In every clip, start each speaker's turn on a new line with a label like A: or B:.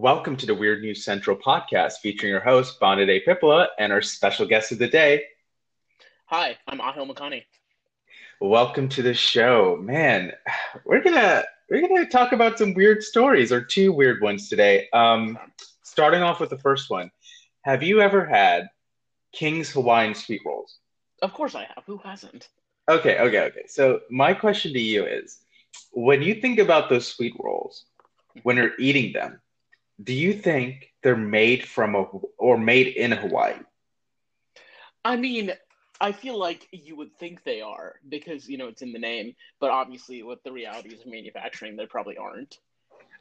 A: Welcome to the Weird News Central podcast featuring your host, Bonade Pippola, and our special guest of the day.
B: Hi, I'm Ahil Makani.
A: Welcome to the show. Man, we're gonna we're gonna talk about some weird stories or two weird ones today. Um, starting off with the first one. Have you ever had King's Hawaiian sweet rolls?
B: Of course I have. Who hasn't?
A: Okay, okay, okay. So my question to you is when you think about those sweet rolls, when you're eating them, do you think they're made from a or made in Hawaii?
B: I mean, I feel like you would think they are because you know it's in the name, but obviously with the realities of manufacturing, they probably aren't.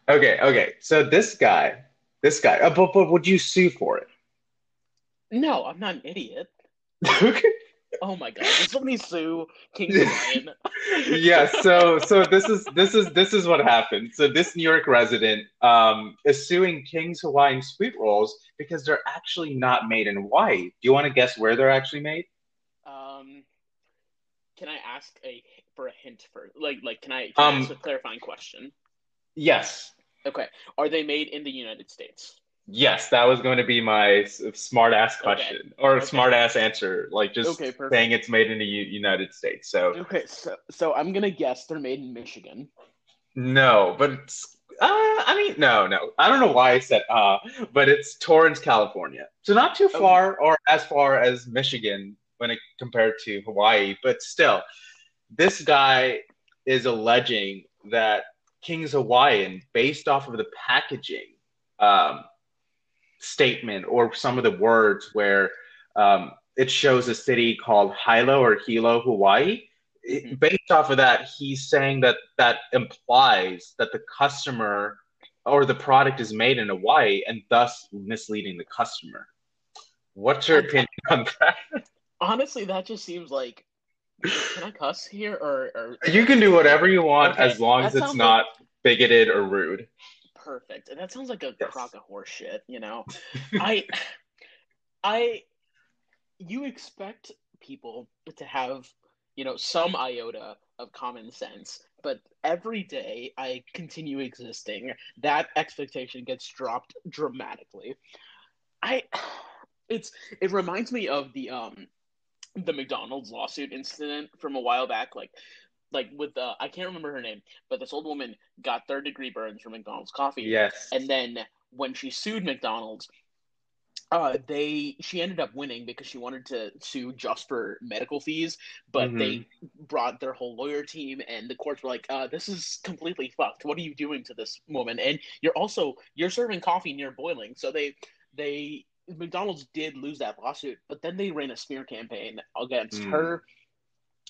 A: Okay, okay. So this guy, this guy, uh, but, but would you sue for it?
B: No, I'm not an idiot.
A: okay.
B: Oh my god! Did somebody sue King Hawaiian?
A: yeah. So so this is this is this is what happened. So this New York resident um, is suing King's Hawaiian sweet rolls because they're actually not made in Hawaii. Do you want to guess where they're actually made?
B: Um, can I ask a for a hint for like like can I, can I
A: Um,
B: ask a clarifying question?
A: Yes.
B: Okay, are they made in the United States?
A: Yes, that was going to be my smart ass question or
B: Okay.
A: smart ass answer. Like just
B: Okay,
A: saying it's made in the U- United States. So
B: Okay, so so I'm gonna guess they're made in Michigan.
A: no, but it's, uh, I mean, no, no. I don't know why I said uh, but it's Torrance, California. So not too
B: Okay.
A: far or as far as Michigan when it compared to Hawaii, but still, this guy is alleging that King's Hawaiian, based off of the packaging um, statement or some of the words where um, it shows a city called Hilo or Hilo, Hawaii.
B: Mhm.
A: Based off of that, he's saying that that implies that the customer or the product is made in Hawaii and thus misleading the customer. What's your opinion on that?
B: Honestly, that just seems like. Can I cuss here or? or
A: You can do whatever you want
B: Okay,
A: as long
B: that
A: as it's not bigoted or rude.
B: Perfect. And that sounds like a
A: Yes.
B: crock of horse shit. You know, I, I, you expect people to have, you know, some iota of common sense, but every day I continue existing, that expectation gets dropped dramatically. I, it's it reminds me of the um, the McDonald's lawsuit incident from a while back, like. Like with uh, I can't remember her name, but this old woman got third degree burns from McDonald's coffee,
A: Yes.
B: and then when she sued McDonald's, uh, they she ended up winning because she wanted to sue just for medical fees, but
A: Mhm.
B: they brought their whole lawyer team, and the courts were like, uh, "This is completely fucked. What are you doing to this woman? And you're also you're serving coffee near boiling." So they they McDonald's did lose that lawsuit, but then they ran a smear campaign against
A: Mm.
B: her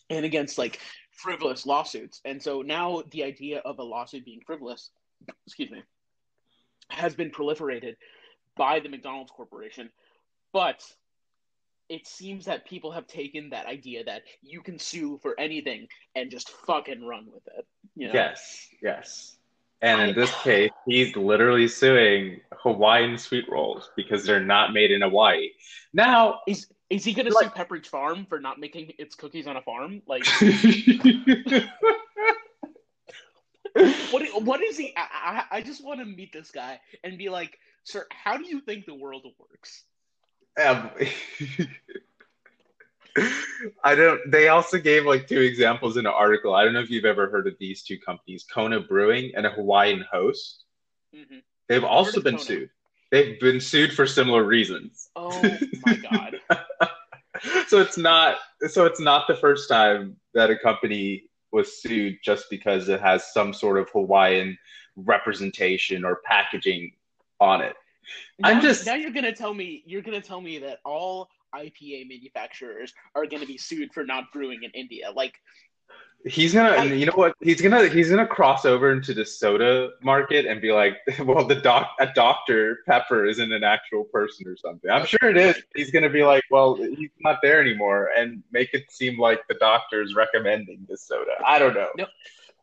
B: and against like frivolous lawsuits. And so now the idea of a lawsuit being frivolous, excuse me, has been proliferated by the McDonald's Corporation. But it seems that people have taken that idea that you can sue for anything and just fucking run with it. You know?
A: Yes, yes. And in this case, he's literally suing Hawaiian sweet rolls because they're not made in Hawaii. Now,
B: Is is he gonna
A: Like-
B: sue Pepperidge Farm for not making its cookies on a farm? Like what what is he I, I just want to meet this guy and be like, sir, how do you think the world works?
A: um, I don't. They also gave like two examples in an article. I don't know if you've ever heard of these two companies, Kona Brewing and a Hawaiian Host.
B: hmm
A: They've also been
B: Kona.
A: sued. They've been sued for similar reasons.
B: Oh my god.
A: so it's not so it's not the first time that a company was sued just because it has some sort of Hawaiian representation or packaging on it. I'm just-
B: now you're gonna tell me you're gonna tell me that all IPA manufacturers are gonna be sued for not brewing in India. Like
A: He's gonna,
B: I-
A: you know what? He's gonna, he's gonna cross over into the soda market and be like, "Well, the doc, a Dr Pepper isn't an actual person or something." I'm sure it is. He's gonna be like, "Well, he's not there anymore," and make it seem like the doctor's recommending this soda. I don't know.
B: No.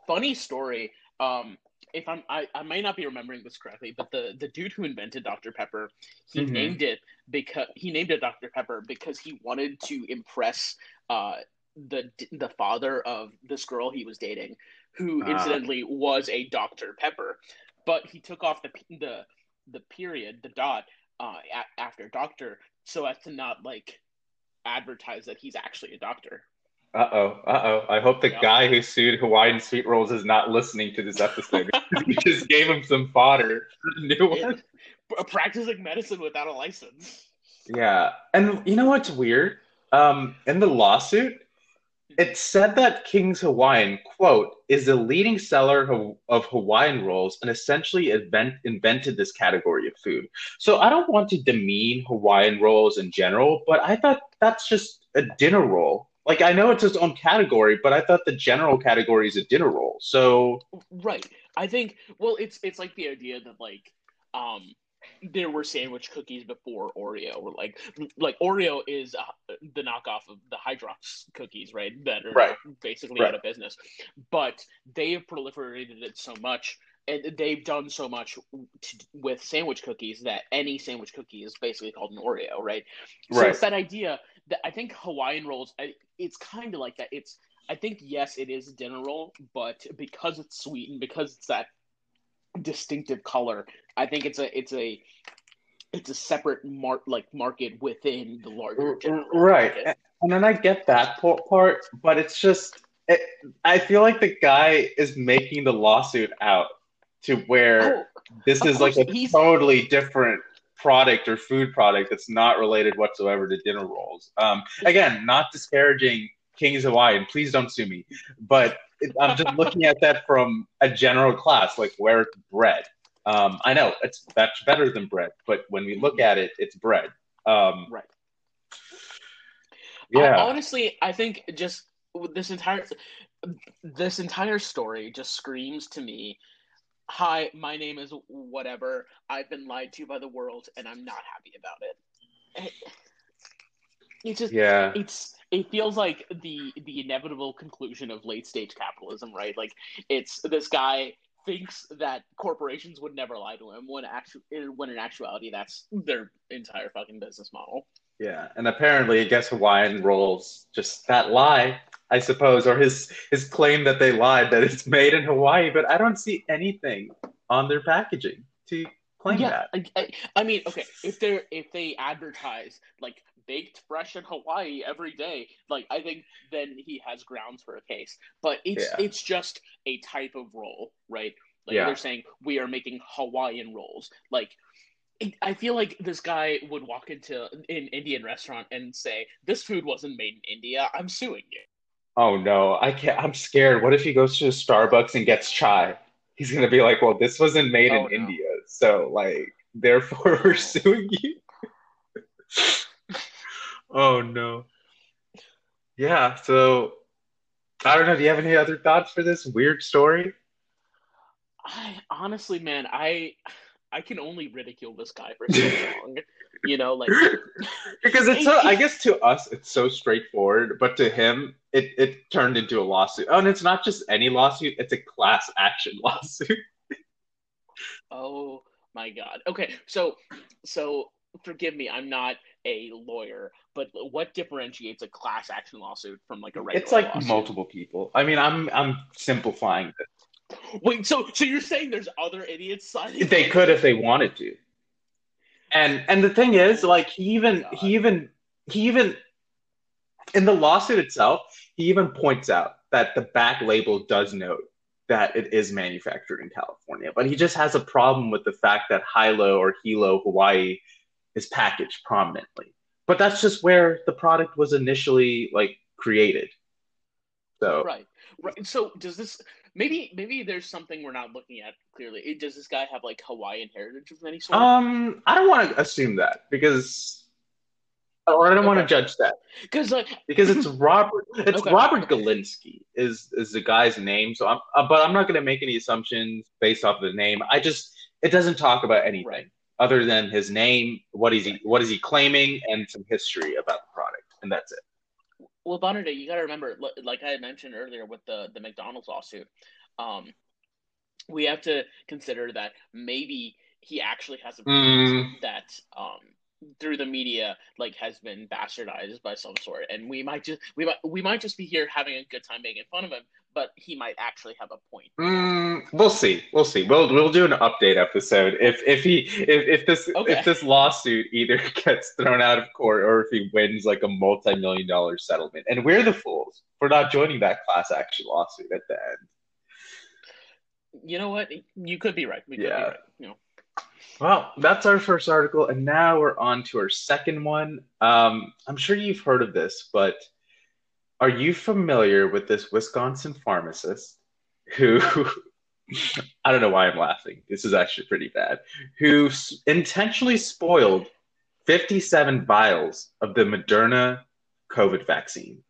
B: funny story. Um, if I'm, I, I might not be remembering this correctly, but the the dude who invented Dr Pepper, he
A: Mhm.
B: named it because he named it Dr Pepper because he wanted to impress uh the the father of this girl he was dating, who
A: Ah.
B: incidentally was a Dr Pepper, but he took off the the the period, the dot uh, a- after doctor, so as to not like advertise that he's actually a doctor.
A: Uh oh, uh oh. I hope the
B: Yeah.
A: guy who sued Hawaiian Sweet Rolls is not listening to this episode. we just gave him some fodder new one.
B: Practicing medicine without a license.
A: Yeah. And you know what's weird? Um, in the lawsuit, it said that King's Hawaiian, quote, is the leading seller of, Hawaiian rolls and essentially invent, invented this category of food. So I don't want to demean Hawaiian rolls in general, but I thought that's just a dinner roll. Like I know it's its own category, but I thought the general category is a dinner roll. So
B: Right. I think well it's it's like the idea that like um there were sandwich cookies before Oreo or like like Oreo is uh, the knockoff of the Hydrox cookies, right? That are
A: Right.
B: basically
A: Right.
B: out of business. But they have proliferated it so much and they've done so much to, with sandwich cookies that any sandwich cookie is basically called an Oreo, right? So
A: Right.
B: it's that idea that I think Hawaiian rolls, it's kind of like that. It's I think yes, it is a dinner roll, but because it's sweet and because it's that distinctive color, I think it's a it's a it's a separate mar- like market within the larger
A: right.
B: market.
A: And then I get that part, but it's just, it, I feel like the guy is making the lawsuit out to where
B: Oh,
A: this is like a
B: he's-
A: totally different product or food product that's not related whatsoever to dinner rolls. Um, again, not disparaging King's Hawaiian. Please don't sue me. But I'm just looking at that from a general class, like where it's bread. Um, I know it's that's better than bread, but when we look at it, it's bread. Um,
B: Right.
A: Yeah.
B: I- honestly, I think just this entire this entire story just screams to me. Hi, my name is whatever. I've been lied to by the world, and I'm not happy about it. It, it just
A: yeah.
B: it's it feels like the the inevitable conclusion of late stage capitalism, right? Like it's this guy thinks that corporations would never lie to him when actu- when in actuality that's their entire fucking business model.
A: Yeah, and apparently, I guess Hawaiian rolls just that lie, I suppose, or his his claim that they lied that it's made in Hawaii, but I don't see anything on their packaging to claim
B: yeah,
A: that.
B: I, I, I mean, okay, if they're if they advertise like baked fresh in Hawaii every day, like I think then he has grounds for a case. But it's
A: Yeah.
B: it's just a type of roll, right? Like
A: Yeah.
B: they're saying we are making Hawaiian rolls. Like it, I feel like this guy would walk into an Indian restaurant and say, "This food wasn't made in India. I'm suing you."
A: Oh no, I can't. I'm scared. What if he goes to a Starbucks and gets chai? He's gonna be like, "Well, this wasn't made
B: Oh,
A: in
B: no.
A: India, so like, therefore we're suing you." oh no. Yeah. So I don't know. Do you have any other thoughts for this weird story?
B: I honestly, man, I I can only ridicule this guy for so long. You know, like
A: because it's so i guess to us it's so straightforward but to him it, it turned into a lawsuit oh, and it's not just any lawsuit it's a class action lawsuit
B: Oh my god. Okay, so so forgive me, I'm not a lawyer, but what differentiates a class action lawsuit from like a regular
A: it's like
B: lawsuit?
A: multiple people i mean i'm i'm simplifying
B: Wait, so so you're saying there's other idiots signing?
A: they could if they wanted to and and the thing is like he even
B: God.
A: he even he even in the lawsuit itself he even points out that the back label does note that it is manufactured in California, but he just has a problem with the fact that Hilo or Hilo Hawaii is packaged prominently. But that's just where the product was initially like created. So
B: Right. Right. So does this maybe maybe there's something we're not looking at clearly. Does this guy have like Hawaiian heritage of any sort?
A: um I don't want to assume that because or I don't want to judge that
B: Because like
A: because it's Robert it's
B: Okay.
A: Robert Galinsky is is the guy's name. So I'm uh, but I'm not going to make any assumptions based off of the name. I just it doesn't talk about anything
B: Right.
A: Other than his name, what is he what is he claiming and some history about the product and that's it.
B: Well, Bonade, you got to remember, like I had mentioned earlier with the the McDonald's lawsuit, um, we have to consider that maybe he actually has a
A: Mm.
B: that um through the media like has been bastardized by some sort. And we might just we might we might just be here having a good time making fun of him but he might actually have a point.
A: Mm, we'll see. We'll see. We'll we'll do an update episode if if he if, if this okay. if this lawsuit either gets thrown out of court or if he wins like a multi-million dollar settlement. And we're the fools for not joining that class action lawsuit at the end.
B: You know what? You could be right. We could yeah. be right. You know
A: well, that's our first article, and now we're on to our second one. Um, I'm sure you've heard of this, but are you familiar with this Wisconsin pharmacist who, I don't know why I'm laughing, this is actually pretty bad, who intentionally spoiled 57 vials of the Moderna COVID vaccine?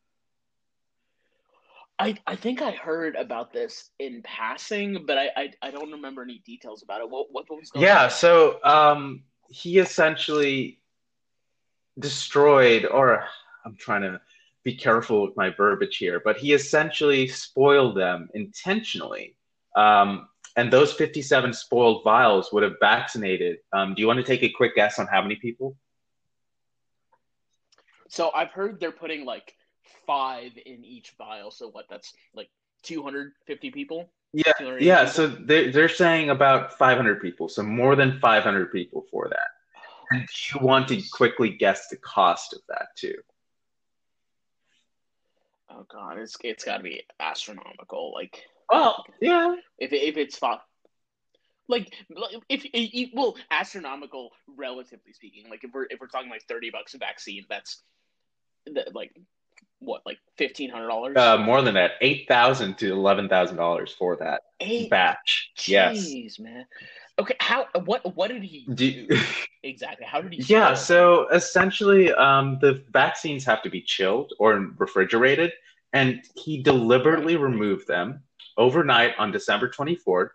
B: I, I think I heard about this in passing, but I, I, I don't remember any details about it. What what, was
A: going yeah, on? so um, he essentially destroyed, or I'm trying to be careful with my verbiage here, but he essentially spoiled them intentionally. Um, and those 57 spoiled vials would have vaccinated. Um, do you want to take a quick guess on how many people?
B: So I've heard they're putting like five in each vial. So what? That's like 250 people.
A: Yeah, yeah. People? So they're they're saying about 500 people. So more than 500 people for that. Oh, and you want to quickly guess the cost of that too?
B: Oh god, it's it's got to be astronomical. Like,
A: well, yeah.
B: If if it's five, like if, if well astronomical relatively speaking like if we're if we're talking like 30 bucks a vaccine that's like what like fifteen hundred dollars?
A: Uh, more than that, eight thousand to eleven thousand dollars for that Eight? batch. Jeez,
B: yes, man. Okay, how what what did he do, do exactly? How did he?
A: Yeah, so essentially, um, the vaccines have to be chilled or refrigerated, and he deliberately removed them overnight on December twenty fourth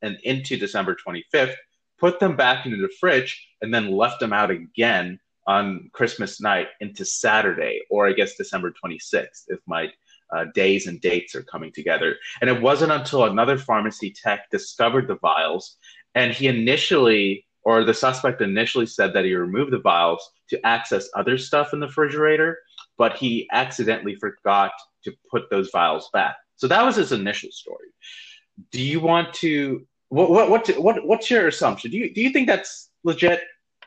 A: and into December twenty fifth. Put them back into the fridge and then left them out again on Christmas night into Saturday, or I guess December 26th, if my uh, days and dates are coming together. And it wasn't until another pharmacy tech discovered the vials, and he initially, or the suspect initially said that he removed the vials to access other stuff in the refrigerator, but he accidentally forgot to put those vials back. So that was his initial story. Do you want to? What what what what what's your assumption? Do you do you think that's legit?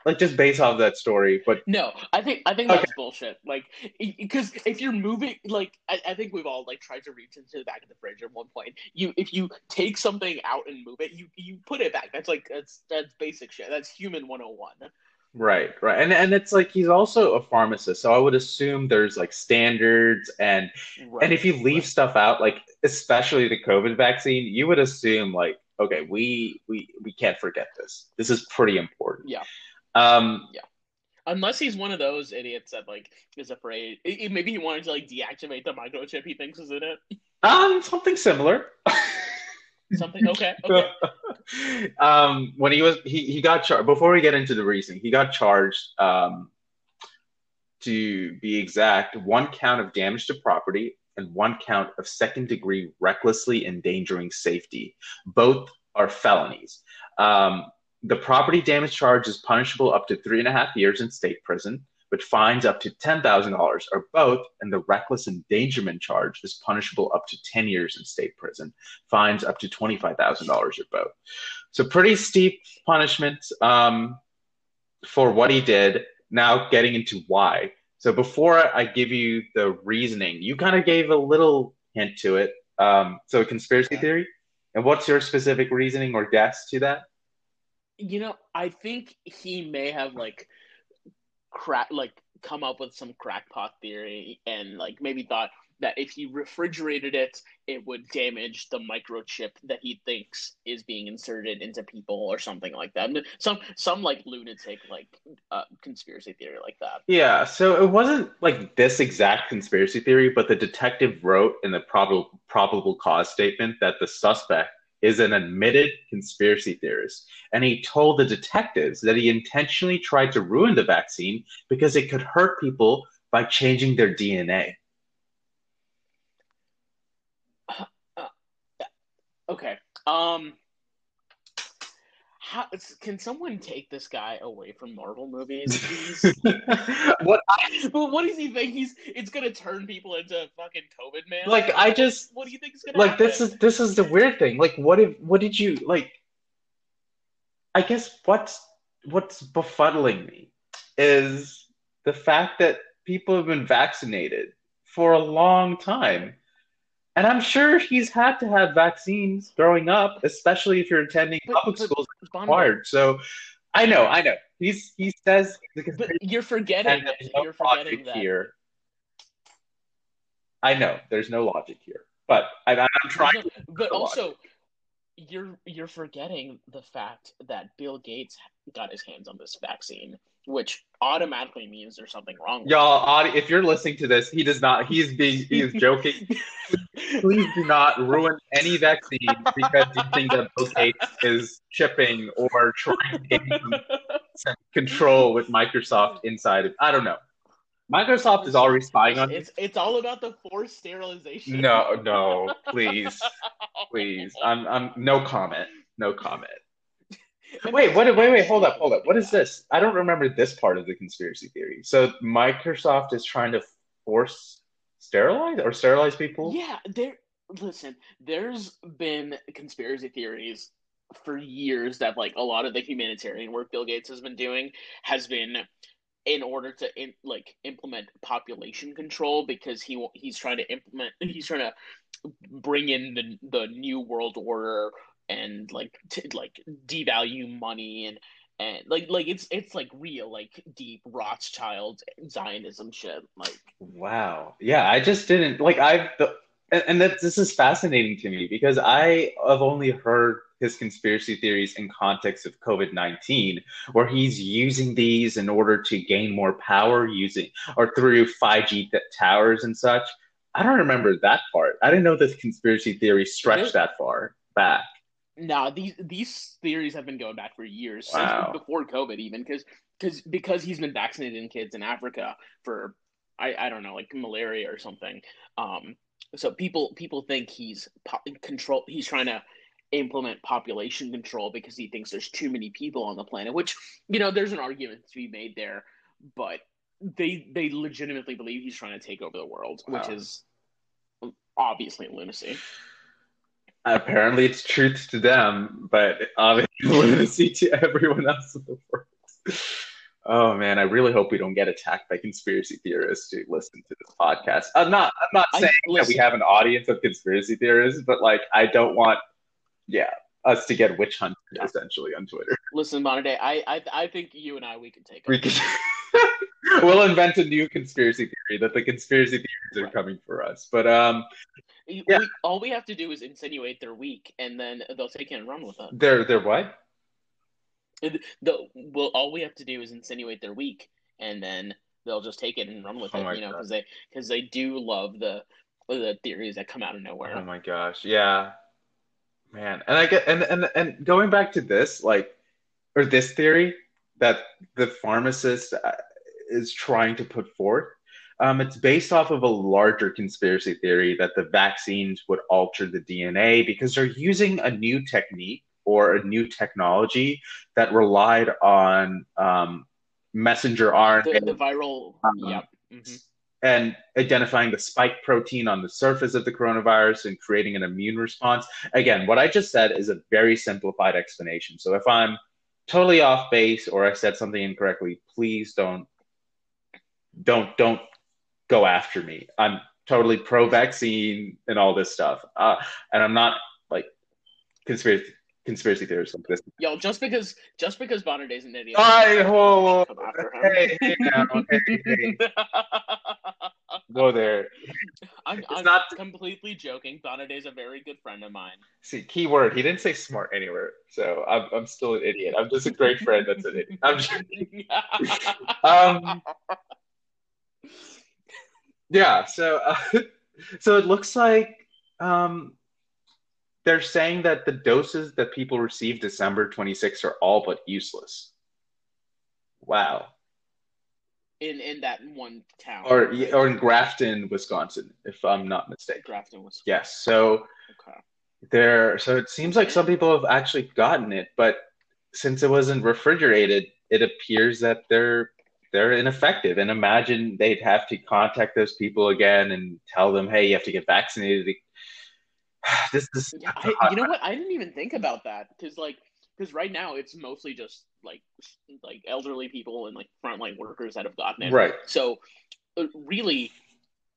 A: Like just based off that story. But
B: no, I think I think that's okay. bullshit. Like, because if you're moving, like, I, I, think we've all like tried to reach into the back of the fridge at one point. You, if you take something out and move it, you you put it back. That's like that's that's basic shit. That's human 101.
A: Right, right, and and it's like he's also a pharmacist, so I would assume there's like standards and right, and if you leave right. stuff out, like especially the COVID vaccine, you would assume like okay, we we we can't forget this. This is pretty important.
B: Yeah.
A: Um,
B: yeah. Unless he's one of those idiots that like is afraid. Maybe he wanted to like deactivate the microchip he thinks is in it.
A: Um, something similar.
B: something okay. Okay.
A: um, when he was he he got charged before we get into the reasoning, he got charged. Um, to be exact, one count of damage to property and one count of second degree recklessly endangering safety. Both are felonies. Um, the property damage charge is punishable up to three and a half years in state prison, but fines up to $10,000 or both, and the reckless endangerment charge is punishable up to 10 years in state prison, fines up to $25,000 or both. So, pretty steep punishment um, for what he did. Now, getting into why. So, before I give you the reasoning, you kind of gave a little hint to it. Um, so, conspiracy theory. And what's your specific reasoning or guess to that?
B: You know, I think he may have like crack like come up with some crackpot theory and like maybe thought that if he refrigerated it, it would damage the microchip that he thinks is being inserted into people or something like that. Some some like lunatic like uh, conspiracy theory like that.
A: Yeah, so it wasn't like this exact conspiracy theory, but the detective wrote in the probable probable cause statement that the suspect is an admitted conspiracy theorist, and he told the detectives that he intentionally tried to ruin the vaccine because it could hurt people by changing their DNA.
B: Uh, uh, okay. Um how, can someone take this guy away from Marvel movies,
A: what I,
B: but what does he think? He's it's gonna turn people into fucking COVID man.
A: like I just
B: what do you think is gonna
A: like
B: happen?
A: this is this is the weird thing. Like what if what did you like I guess what's what's befuddling me is the fact that people have been vaccinated for a long time. And I'm sure he's had to have vaccines growing up, especially if you're attending
B: But-
A: public
B: but
A: schools required. So I know, I know. He's he says
B: But you're forgetting.
A: no
B: you're forgetting that.
A: here. I know there's no logic here, but I, I'm trying.
B: No, but also, you're you're forgetting the fact that Bill Gates got his hands on this vaccine, which automatically means there's something wrong. with
A: Y'all, if you're listening to this, he does not. He's being He's joking. Please do not ruin any vaccine because you think that Bill Gates is chipping or trying to gain some some control with Microsoft inside of. I don't know. Microsoft is already spying on.
B: It's it's all about the forced sterilization.
A: No, no, please, please. I'm I'm no comment. No comment. Wait, what? Wait, wait, hold up, hold up. What is this? I don't remember this part of the conspiracy theory. So Microsoft is trying to force sterilize or sterilize people.
B: Yeah, there. Listen, there's been conspiracy theories for years that like a lot of the humanitarian work Bill Gates has been doing has been in order to in, like implement population control because he he's trying to implement he's trying to bring in the the new world order and like to like devalue money and and like like it's it's like real like deep Rothschild Zionism shit like
A: Wow. Yeah, I just didn't like I've the and, and that this is fascinating to me because I have only heard his conspiracy theories in context of COVID-19 where he's using these in order to gain more power using or through 5G th- towers and such. I don't remember that part. I didn't know this conspiracy theory stretched that far back.
B: Nah, these these theories have been going back for years
A: Wow.
B: since before COVID, even because because because he's been vaccinating kids in Africa for I, I don't know like malaria or something. Um, so people people think he's po- control. He's trying to implement population control because he thinks there's too many people on the planet. Which you know there's an argument to be made there, but they they legitimately believe he's trying to take over the world, which is obviously lunacy.
A: Apparently it's truth to them, but obviously lunacy to everyone else in the world. Oh man, I really hope we don't get attacked by conspiracy theorists who listen to this podcast. I'm not I'm not
B: I-
A: saying that we have an audience of conspiracy theorists, but like I don't want yeah, us to get witch hunted
B: Yeah.
A: essentially on Twitter.
B: Listen, Monaday, I, I I think you and I we can take
A: We
B: it.
A: can we'll invent a new conspiracy theory that the conspiracy theories are coming for us. But um
B: We-
A: Yeah.
B: we- all we have to do is insinuate they're weak, and then they'll take it and run with it.
A: they're they're what?
B: The, well, all we have to do is insinuate they're weak, and then they'll just take it and run with
A: Oh
B: it. You know, because they because they do love the the theories that come out of nowhere.
A: Oh my gosh, yeah, man. And I get and and and going back to this, like, or this theory that the pharmacist uh, is trying to put forth. Um, it's based off of a larger conspiracy theory that the vaccines would alter the DNA because they're using a new technique or a new technology that relied on um, messenger RNA
B: the, the viral,
A: Um,
B: yep. mhm.
A: And identifying the spike protein on the surface of the coronavirus and creating an immune response. Again, what I just said is a very simplified explanation. So if I'm totally off base or I said something incorrectly, please don't don't don't go after me. I'm totally pro-vaccine and all this stuff, uh, and I'm not like conspiracy conspiracy theorists like this.
B: Yo, just because just because Bonner Day's an idiot.
A: I, whoa, whoa,
B: come after him.
A: hey, hey, now, hey, hey, whoa there.
B: I'm, I'm
A: not-
B: completely joking. Bonner Day's a very good friend of mine.
A: See, key word. He didn't say smart anywhere, so I'm I'm still an idiot. I'm just a great friend. That's an idiot. I'm just, um, yeah. So, uh, so it looks like um, they're saying that the doses that people received December 26 are all but useless. Wow.
B: In in that one town.
A: Or or in Grafton, Wisconsin, if I'm not mistaken.
B: Grafton was
A: Yes. So
B: okay.
A: there. So it seems like some people have actually gotten it, but since it wasn't refrigerated, it appears that they're they're ineffective. And imagine they'd have to contact those people again and tell them, "Hey, you have to get vaccinated." This is
B: yeah, I, you know what? I didn't even think about that because like because right now it's mostly just like like elderly people and like frontline workers that have gotten it.
A: Right.
B: So uh, really,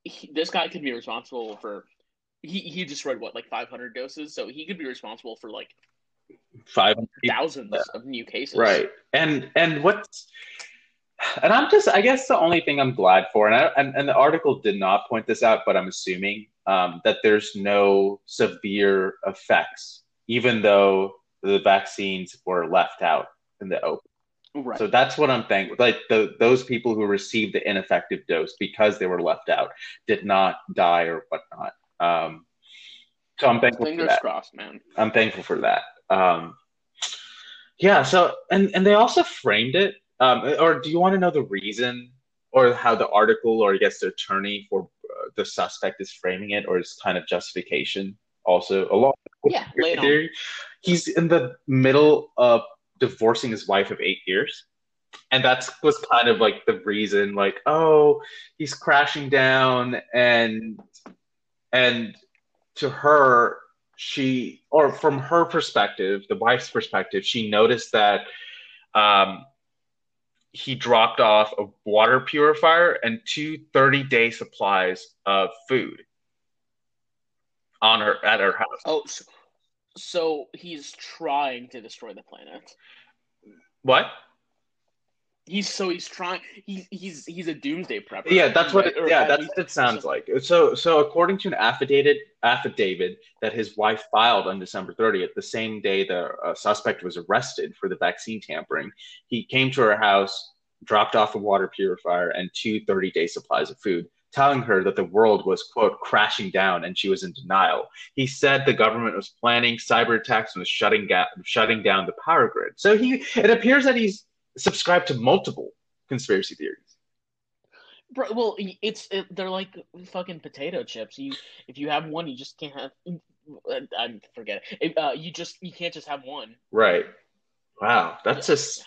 B: he, this guy could be responsible for. He he destroyed what like 500 doses, so he could be responsible for like
A: five
B: thousands of new cases.
A: Right. And and what's and I'm just I guess the only thing I'm glad for, and I, and, and the article did not point this out, but I'm assuming um, that there's no severe effects, even though the vaccines were left out in the open. Right. So that's what I'm thankful. Like the those people who received the ineffective dose because they were left out did not die or whatnot. Um, so I'm thankful.
B: Fingers
A: for that.
B: crossed, man.
A: I'm thankful for that. Um, yeah. So and and they also framed it. Um, or do you want to know the reason or how the article or I guess the attorney for uh, the suspect is framing it or is kind of justification also along
B: yeah, theory?
A: He's in the middle of divorcing his wife of eight years. And that was kind of like the reason, like, oh, he's crashing down and and to her, she or from her perspective, the wife's perspective, she noticed that um he dropped off a water purifier and two 30 day supplies of food on her at her house.
B: Oh, so, so he's trying to destroy the planet.
A: What?
B: He's so he's trying. He's he's he's a doomsday prepper.
A: Yeah, that's what. It, yeah, that's what it sounds so, like. So so according to an affidavit affidavit that his wife filed on December 30th, the same day the uh, suspect was arrested for the vaccine tampering, he came to her house, dropped off a water purifier and two 30 day supplies of food telling her that the world was, quote, crashing down and she was in denial. He said the government was planning cyber attacks and was shutting, ga- shutting down the power grid. So he, it appears that he's subscribed to multiple conspiracy theories.
B: Bro, well, it's it, they're like fucking potato chips. You if you have one, you just can't have. I forget it. Uh, you just you can't just have one.
A: Right. Wow, that's yeah. just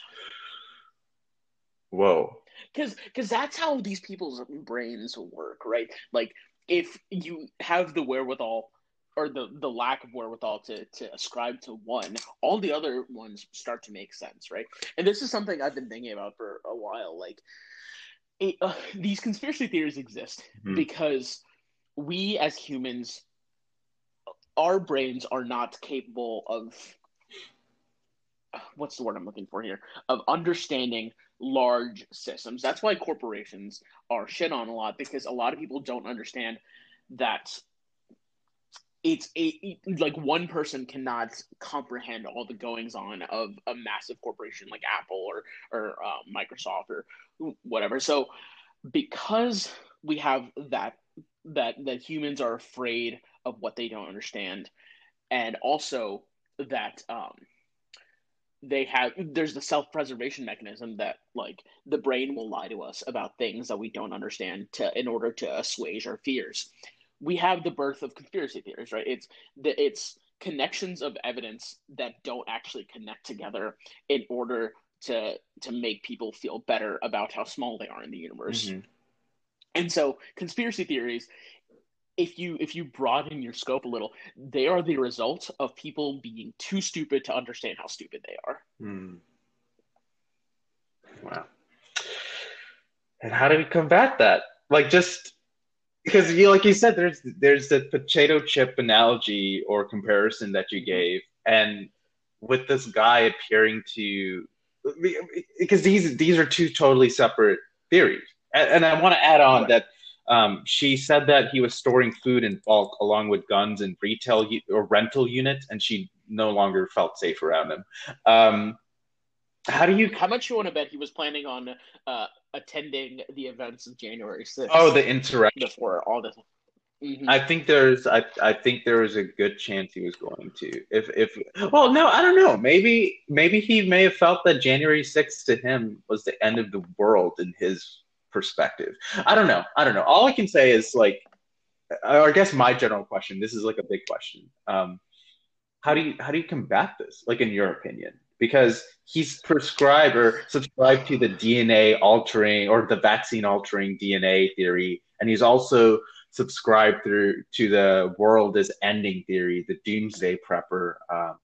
A: whoa
B: because because that's how these people's brains work, right? Like if you have the wherewithal or the the lack of wherewithal to to ascribe to one, all the other ones start to make sense, right? And this is something I've been thinking about for a while. Like it, uh, these conspiracy theories exist mm-hmm. because we as humans, our brains are not capable of what's the word I'm looking for here of understanding large systems. That's why corporations are shit on a lot because a lot of people don't understand that it's a like one person cannot comprehend all the goings on of a massive corporation like Apple or or uh, Microsoft or whatever. So because we have that that that humans are afraid of what they don't understand, and also that um, they have there's the self-preservation mechanism that like the brain will lie to us about things that we don't understand to in order to assuage our fears. We have the birth of conspiracy theories right? It's the it's connections of evidence that don't actually connect together in order to to make people feel better about how small they are in the universe. Mm-hmm. and so conspiracy theories if you if you broaden your scope a little, they are the result of people being too stupid to understand how stupid they are.
A: Hmm. Wow. And how do we combat that? Like just because you like you said, there's there's the potato chip analogy or comparison that you mm-hmm. gave, and with this guy appearing to because these these are two totally separate theories, and, and I want to add on that um, she said that he was storing food in bulk along with guns in retail u- or rental units, and she no longer felt safe around him. Um, how do you?
B: How much you want to bet he was planning on uh, attending the events of January 6th?
A: Oh, the insurrection
B: before all this.
A: Mm-hmm. I think there's I, I think there was a good chance he was going to. If if well no, I don't know. Maybe maybe he may have felt that January 6th to him was the end of the world in his perspective. I don't know. I don't know. All I can say is like, I guess my general question. This is like a big question. Um, how do you how do you combat this? Like in your opinion, because he's prescribed or subscribed to the DNA altering or the vaccine altering DNA theory, and he's also subscribed through to the world is ending theory, the doomsday prepper um,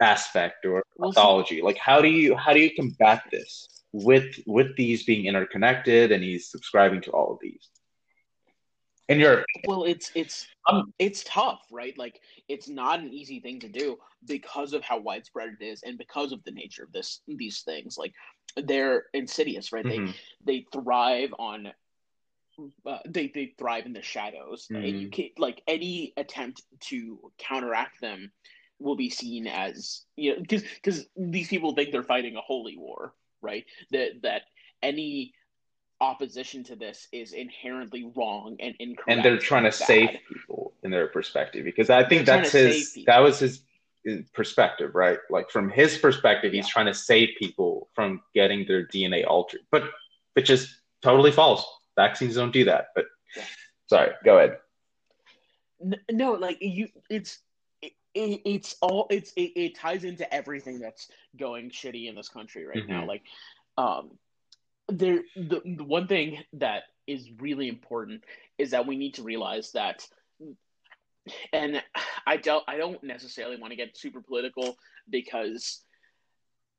A: aspect or mythology. Like, how do you how do you combat this with with these being interconnected, and he's subscribing to all of these? In your
B: well, it's it's um, it's tough, right? Like it's not an easy thing to do because of how widespread it is and because of the nature of this these things. Like they're insidious, right? Mm-hmm. They they thrive on uh, they they thrive in the shadows. Mm-hmm. And you can like any attempt to counteract them will be seen as you know because because these people think they're fighting a holy war, right? That that any opposition to this is inherently wrong and incorrect.
A: And they're trying to save people in their perspective because I think they're that's his that was his, his, perspective, right? Like from his perspective, yeah. he's trying to save people from getting their DNA altered, but which is totally false. Vaccines don't do that. But yeah. sorry, go ahead.
B: No, like you, it's it, it's all it's it, it, ties into everything that's going shitty in this country right mm-hmm. now. Like, um, there the, the one thing that is really important is that we need to realize that and I don't I don't necessarily want to get super political because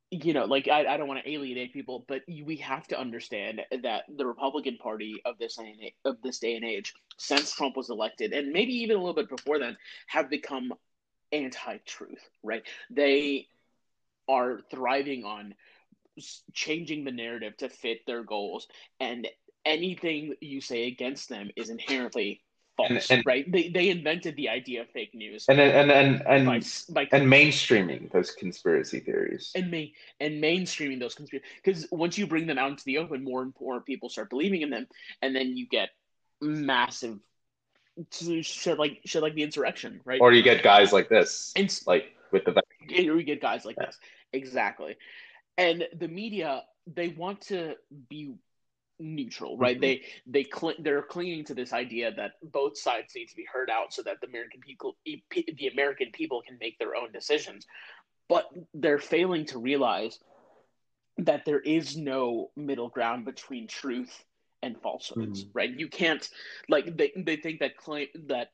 B: you know like I, I don't want to alienate people but we have to understand that the Republican Party of this of this day and age since Trump was elected and maybe even a little bit before then have become anti-truth right? They are thriving on changing the narrative to fit their goals and anything you say against them is inherently false and, and, right? They, they invented the idea of fake news
A: and and and and, by, by, and mainstreaming those conspiracy theories.
B: And main and mainstreaming those conspiracy because once you bring them out into the open more and more people start believing in them and then you get massive shit like shit like the insurrection right?
A: Or you get guys like this and like with the
B: or you get guys like yeah. this. Exactly. And the media they want to be neutral right? Mm-hmm. they they cl- they're clinging to this idea that both sides need to be heard out so that the american people the american people can make their own decisions. But they're failing to realize that there is no middle ground between truth and falsehoods mm-hmm. right? You can't like they, they think that claim that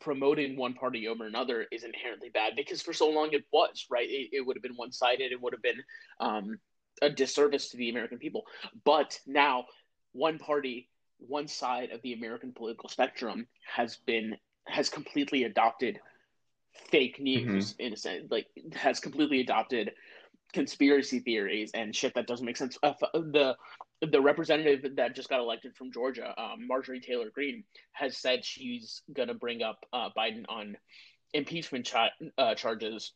B: promoting one party over another is inherently bad because for so long it was right? It, it would have been one-sided. It would have been um, a disservice to the american people. But now one party one side of the american political spectrum has been has completely adopted fake news mm-hmm. in a sense like has completely adopted conspiracy theories and shit that doesn't make sense. Uh, the the representative that just got elected from Georgia, um, Marjorie Taylor Greene, has said she's going to bring up uh, Biden on impeachment cha- uh, charges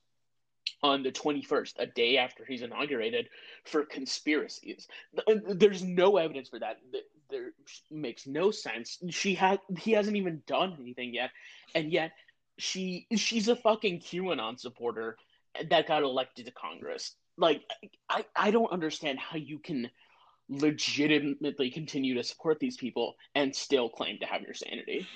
B: on the 21st, a day after he's inaugurated, for conspiracies. Uh, there's no evidence for that. There makes no sense. She had he hasn't even done anything yet, and yet she she's a fucking QAnon supporter that got elected to Congress. Like I I don't understand how you can legitimately continue to support these people and still claim to have your sanity.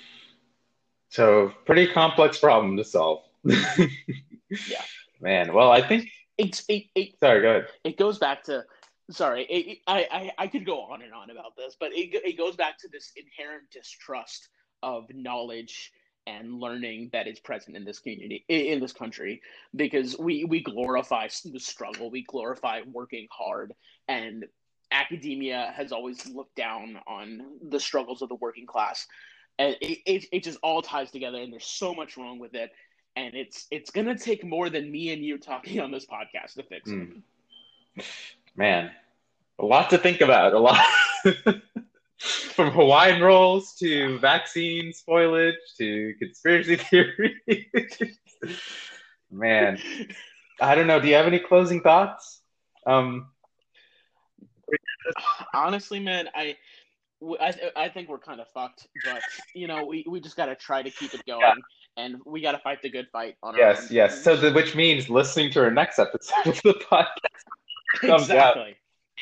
A: So, pretty complex problem to solve.
B: yeah.
A: Man, well, I think
B: it's it, it,
A: Sorry, go ahead.
B: It goes back to sorry, it, I, I I could go on and on about this, but it it goes back to this inherent distrust of knowledge and learning that is present in this community in this country because we we glorify the struggle we glorify working hard and academia has always looked down on the struggles of the working class. And it, it, it just all ties together, and there's so much wrong with it. And it's it's gonna take more than me and you talking on this podcast to fix it.
A: Mm. Man, a lot to think about. A lot from Hawaiian rolls to vaccine spoilage to conspiracy theory. Man, I don't know. Do you have any closing thoughts? Um,
B: honestly, man, I, I, I think we're kind of fucked. But you know, we, we just got to try to keep it going, yeah. and we got to fight the good fight.
A: On yes, yes. So, the, which means listening to our next episode of the podcast comes exactly. out. Exactly.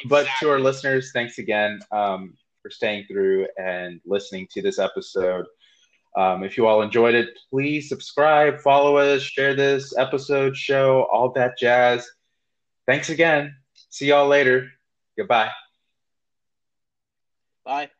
A: But to our listeners, thanks again um, for staying through and listening to this episode. Um, if you all enjoyed it, please subscribe, follow us, share this episode, show, all that jazz. Thanks again. See y'all later. Goodbye.
B: Bye.